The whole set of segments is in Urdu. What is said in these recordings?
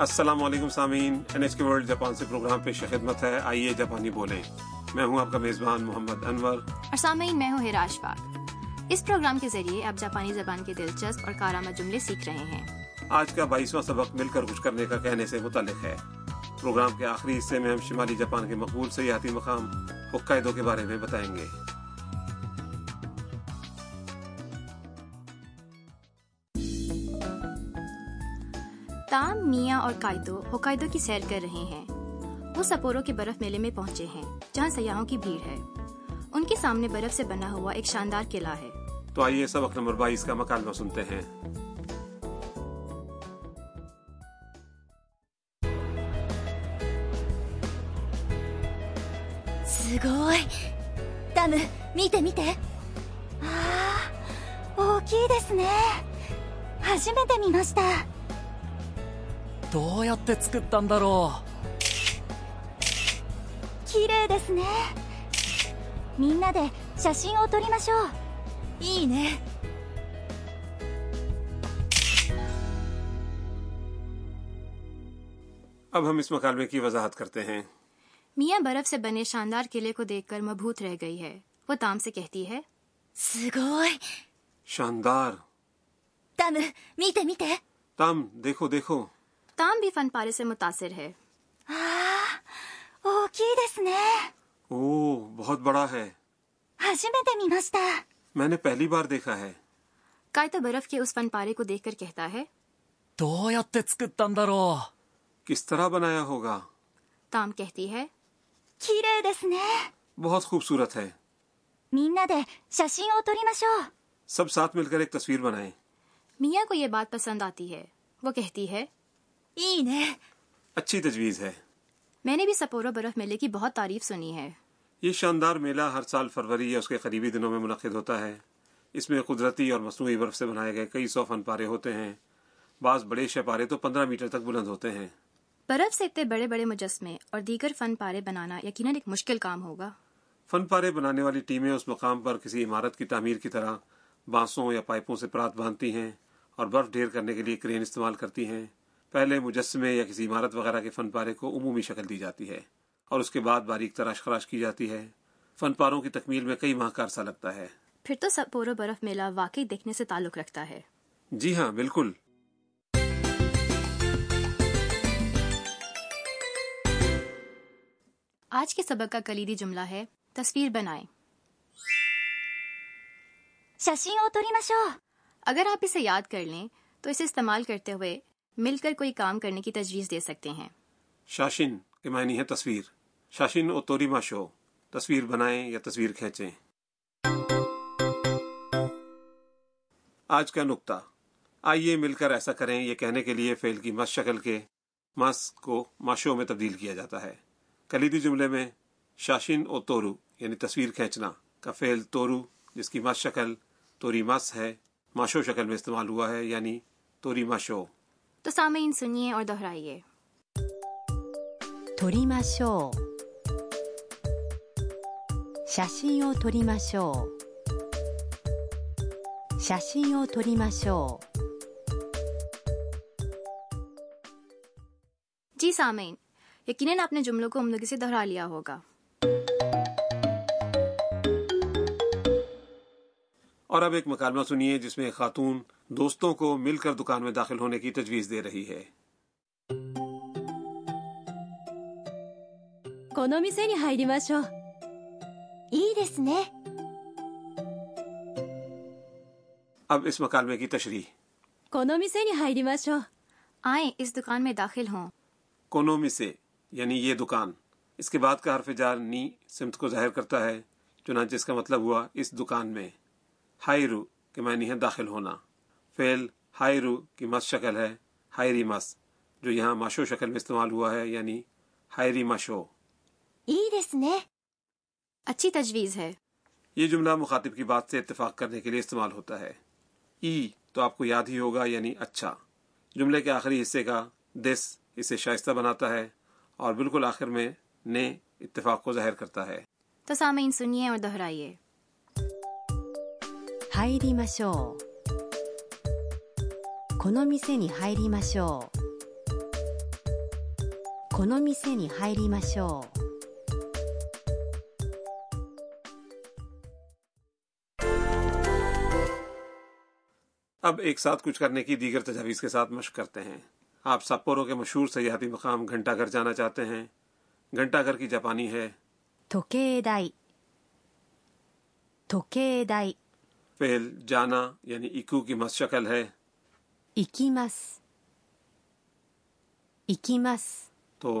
السلام علیکم سامعین N H K World Japan سے پروگرام پیش خدمت ہے۔ آئیے جاپانی بولیں۔ میں ہوں آپ کا میزبان محمد انور۔ اور سامعین میں ہوں ہراش پاک اس پروگرام کے ذریعے آپ جاپانی زبان کے دلچسپ اور کارآمد جملے سیکھ رہے ہیں۔ آج کا بائیسواں سبق مل کر کچھ کرنے کا کہنے سے متعلق ہے۔ پروگرام کے آخری حصے میں ہم شمالی جاپان کے مقبول سیاحتی مقام ہوکائیدو کے بارے میں بتائیں گے۔ تام میاں اور کائدو ہوکائیدو کی سیر کر رہے ہیں وہ سپورو کے برف میلے میں پہنچے ہیں جہاں سیاحوں کی بھیڑ ہے ان کے سامنے برف سے بنا ہوا ایک شاندار قلعہ ہے تو آئیے سبق نمبر بائیس کا مکالمہ سنتے ہیں すごいダム見て見てああ大きいですね初めて見ました どうやって作ったんだろ綺麗ですねみんなで写真を撮りましょういいね اب ہم اس مکالمے کی وضاحت کرتے ہیں میاں برف سے بنے شاندار قلعے کو دیکھ کر مبہوت رہ گئی ہے وہ تام سے کہتی ہے すごい شاندار ダム見て見て تم دیکھو دیکھو تام بھی فن پارے سے متاثر ہے ああ大きいですね او بہت بڑا ہے 初めて見ました میں نے پہلی بار دیکھا ہے کائتو برف کے اس فن پارے کو دیکھ کر کہتا ہے どうやって作ったんだろ کس طرح بنایا ہوگا تام کہتی ہے 綺麗ですね بہت خوبصورت ہے みんなで写真を撮りましょう سب ساتھ مل کر ایک تصویر بنائیں میاں کو یہ بات پسند آتی ہے وہ کہتی ہے いいね اچھی تجویز ہے میں نے بھی سپورو برف میلے کی بہت تعریف سنی ہے یہ شاندار میلہ ہر سال فروری یا اس کے قریبی دنوں میں منعقد ہوتا ہے اس میں قدرتی اور مصنوعی برف سے بنائے گئے کئی سو فن پارے ہوتے ہیں بعض بڑے شپارے تو پندرہ میٹر تک بلند ہوتے ہیں برف سے اتنے بڑے بڑے مجسمے اور دیگر فن پارے بنانا یقیناً ایک مشکل کام ہوگا فن پارے بنانے والی ٹیمیں اس مقام پر کسی عمارت کی تعمیر کی طرح بانسوں یا پائپوں سے پرات باندھتی ہیں اور برف ڈھیر کرنے کے لیے کرین استعمال کرتی ہیں پہلے مجسمے یا کسی عمارت وغیرہ کے فن پارے کو عمومی شکل دی جاتی ہے اور اس کے بعد باریک تراش خراش کی جاتی ہے۔ فن پاروں کی تکمیل میں کئی ماہ کا عرصہ لگتا ہے۔ پھر تو سب پورا برف میلہ واقعی دیکھنے سے تعلق رکھتا ہے۔ جی ہاں بالکل۔ آج کے سبق کا کلیدی جملہ ہے تصویر بنائیں۔ اگر آپ اسے یاد کر لیں تو اسے استعمال کرتے ہوئے مل کر کوئی کام کرنے کی تجویز دے سکتے ہیں۔ شاشن کے معنی ہے تصویر۔ شاشن او توری شو۔ تصویر بنائیں یا تصویر کھینچیں۔ آج کا نقطہ۔ آئیے مل کر ایسا کریں، یہ کہنے کے لیے فعل کی مس شکل کے مس کو ماشو میں تبدیل کیا جاتا ہے۔ کلیدی جملے میں شاشن او تورو یعنی تصویر کھینچنا، کا فعل تورو، جس کی مس شکل توری مس ہے ماشو شکل میں استعمال ہوا ہے یعنی توری ماشو تو سامعین سنیے اور دہرائیے توری ماشو شاشی او توری ماشو شاشی جی سامعین یقیناً آپ نے جملوں کو عمدگی سے دہرا لیا ہوگا اور اب ایک مکالمہ سنیے جس میں خاتون دوستوں کو مل کر دکان میں داخل ہونے کی تجویز دے رہی ہے この店に入りましょういいですね اب اس مکالمے کی تشریح この店に入りましょう آئیں اس دکان میں داخل ہوں کونومی سے یعنی یہ دکان اس کے بعد کا حرف جار نی سمت کو ظاہر کرتا ہے چنانچہ اس کا مطلب ہوا اس دکان میں ہائرو کے معنی ہے داخل ہونا فیل ہائرو کی مس شکل ہے ہائری مس جو یہاں ماشو شکل میں استعمال ہوا ہے یعنی ہائری ماشو۔ اچھی تجویز ہے۔ یہ جملہ مخاطب کی بات سے اتفاق کرنے کے لیے استعمال ہوتا ہے۔ ای تو آپ کو یاد ہی ہوگا یعنی اچھا۔ جملے کے آخری حصے کا دس اسے شائستہ بناتا ہے اور بالکل آخر میں نے اتفاق کو ظاہر کرتا ہے۔ تو سامعین سنیے اور دہرائیے۔ ہائری مشو۔ この店に入りましょう。この店に入りましょう。اب ایک ساتھ کچھ کرنے کی دیگر تجاویز کے ساتھ مشق کرتے ہیں آپ سپورو کے مشہور سیاحتی مقام گھنٹہ گھر جانا چاہتے ہیں گھنٹہ گھر کی جاپانی ہے توکیدائی توکیدائی فعل جانا یعنی اکو کی مس شکل ہے 行きます。行きます。と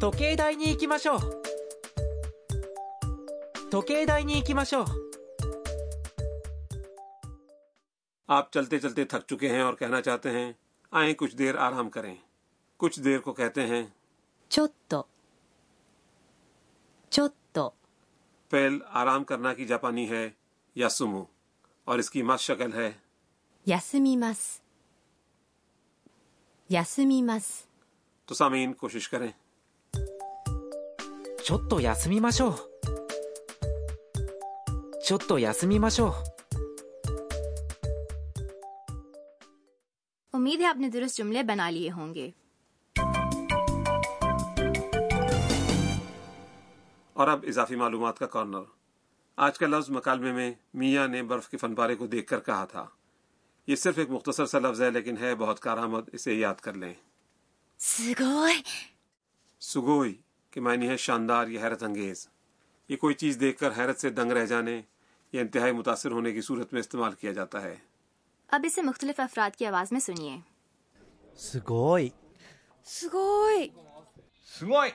時計台に行きましょう。時計台に行きましょう。آپ چلتے چلتے تھک چکے ہیں اور کہنا چاہتے ہیں آئیں کچھ دیر آرام کریں۔ کچھ دیر کو کہتے ہیں چوتو۔ چوتو۔ پہل آرام کرنا کی جاپانی ہے۔ یسمو اور اس کی مس شکل ہے۔ یاسمی مس۔ یاسمی مس۔ تو سامعین کوشش کریں۔ ちょっと休みましょうちょっと休みましょう امید ہے آپ نے درست جملے بنا لیے ہوں گے۔ اور اب اضافی معلومات کا کارنر۔ آج کا لفظ مکالمے میں میاں نے برف کے فن پارے کو دیکھ کر کہا تھا۔ یہ صرف ایک مختصر سا لفظ ہے لیکن ہے بہت کارآمد اسے یاد کر لیں۔ سگوئی۔ سگوئی کے معنی ہے شاندار یا حیرت انگیز۔ یہ کوئی چیز دیکھ کر حیرت سے دنگ رہ جانے یا انتہائی متاثر ہونے کی صورت میں استعمال کیا جاتا ہے۔ اب اسے مختلف افراد کی آواز میں سنیے۔ سگوئی۔ سگوئی۔ سگوئی۔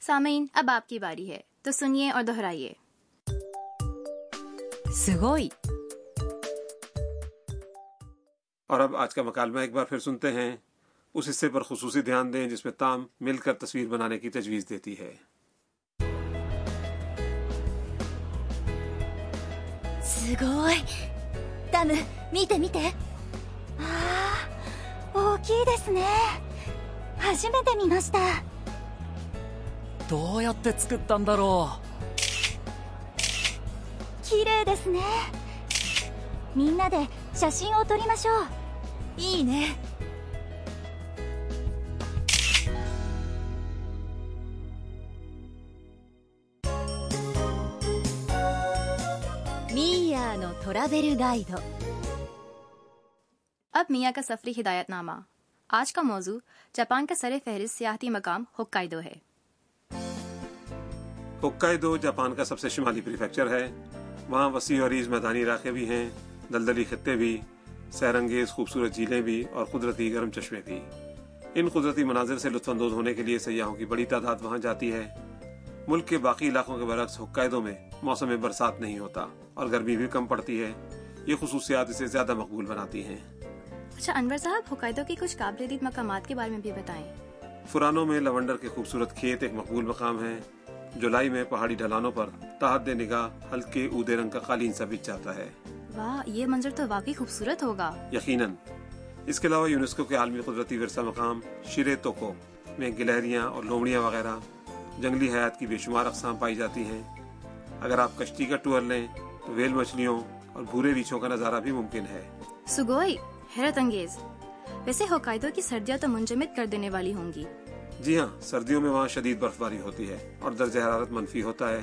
سامعین اب آپ کی باری ہے۔ تو سنیے اور دہرائیے۔ すごい اور اب آج کا مکالمہ ایک بار پھر سنتے ہیں۔ اس حصے پر خصوصی دھیان دیں جس میں تام مل کر تصویر بنانے کی تجویز دیتی ہے۔ 綺麗ですね。みんなで写真を撮りましょう。いいね。ミーヤーのトラベルガイド。اب میاں کا سفری ہدایت نامہ آج کا موضوع جاپان کا سر فہرست سیاحتی مقام ہوکائیڈو ہے۔ جاپان کا سب سے شمالی پریفیکچر ہے۔ وہاں وسیع و عریض میدانی علاقے بھی ہیں دلدلی خطے بھی سیرنگیز خوبصورت جھیلیں بھی اور قدرتی گرم چشمے بھی۔ ان قدرتی مناظر سے لطف اندوز ہونے کے لیے سیاحوں کی بڑی تعداد وہاں جاتی ہے۔ ملک کے باقی علاقوں کے برعکس حقائدوں میں موسم میں برسات نہیں ہوتا اور گرمی بھی کم پڑتی ہے۔ یہ خصوصیات اسے زیادہ مقبول بناتی ہیں۔ اچھا انور صاحب حقائدوں کے کچھ قابل دید مقامات کے بارے میں بھی بتائیں۔ فرانوں میں لونڈر کے خوبصورت کھیت ایک مقبول مقام ہے جولائی میں پہاڑی ڈھلانوں پر تحد نگاہ ہلکے اودے رنگ کا قالین سا بچ جاتا ہے۔ واہ یہ منظر تو واقعی خوبصورت ہوگا۔ یقیناً۔ اس کے علاوہ یونیسکو کے عالمی قدرتی ورثہ مقام شیرے توکو میں گلہریاں اور لومڑیاں وغیرہ جنگلی حیات کی بے شمار اقسام پائی جاتی ہیں۔ اگر آپ کشتی کا ٹور لیں تو ویل مچھلیوں اور بھورے ریچھوں کا نظارہ بھی ممکن ہے۔ سگوئی حیرت انگیز۔ ویسے ہوکائدو کی سردیاں تو منجمد کر دینے والی ہوں گی۔ جی ہاں سردیوں میں وہاں شدید برف باری ہوتی ہے اور درجہ حرارت منفی ہوتا ہے۔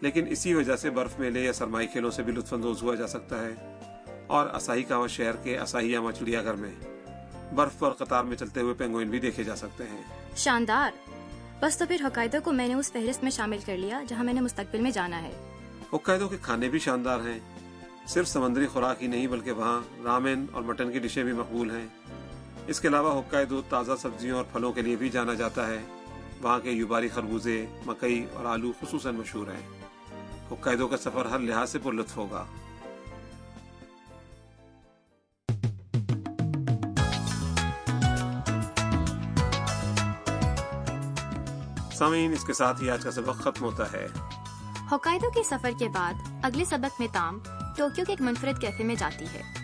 لیکن اسی وجہ سے برف میلے یا سرمائی کھیلوں سے بھی لطف اندوز ہوا جا سکتا ہے۔ اور اساہی کاوا شہر کے اسائی عامہ چڑیا گھر میں برف پر قطار میں چلتے ہوئے پینگوئن بھی دیکھے جا سکتے ہیں۔ شاندار۔ بس تو پھر حقائدوں کو میں نے اس فہرست میں شامل کر لیا جہاں میں نے مستقبل میں جانا ہے۔ حقائدوں کے کھانے بھی شاندار ہیں۔ صرف سمندری خوراک ہی نہیں بلکہ وہاں رامین اور مٹن کی ڈشیں بھی مقبول ہیں۔ اس کے علاوہ ہوکا تازہ سبزیوں اور پھلوں کے لیے بھی جانا جاتا ہے۔ وہاں کے یوباری خربوزے، مکئی اور آلو خصوصاً مشہور ہیں۔ حقائدوں کا سفر ہر لحاظ سے پر لطف ہوگا۔ سامعین، اس کے ساتھ ہی آج کا سبق ختم ہوتا ہے۔ حقائدوں کے سفر کے بعد اگلے سبق میں تام ٹوکیو کے ایک منفرد کیفے میں جاتی ہے۔